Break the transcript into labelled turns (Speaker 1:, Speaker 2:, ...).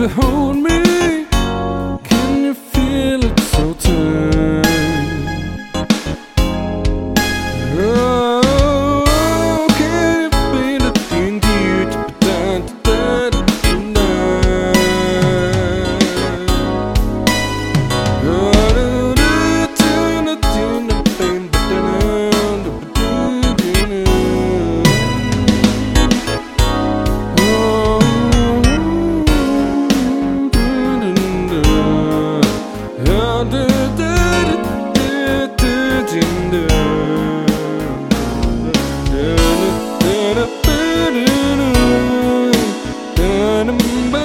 Speaker 1: Baby, hold me remember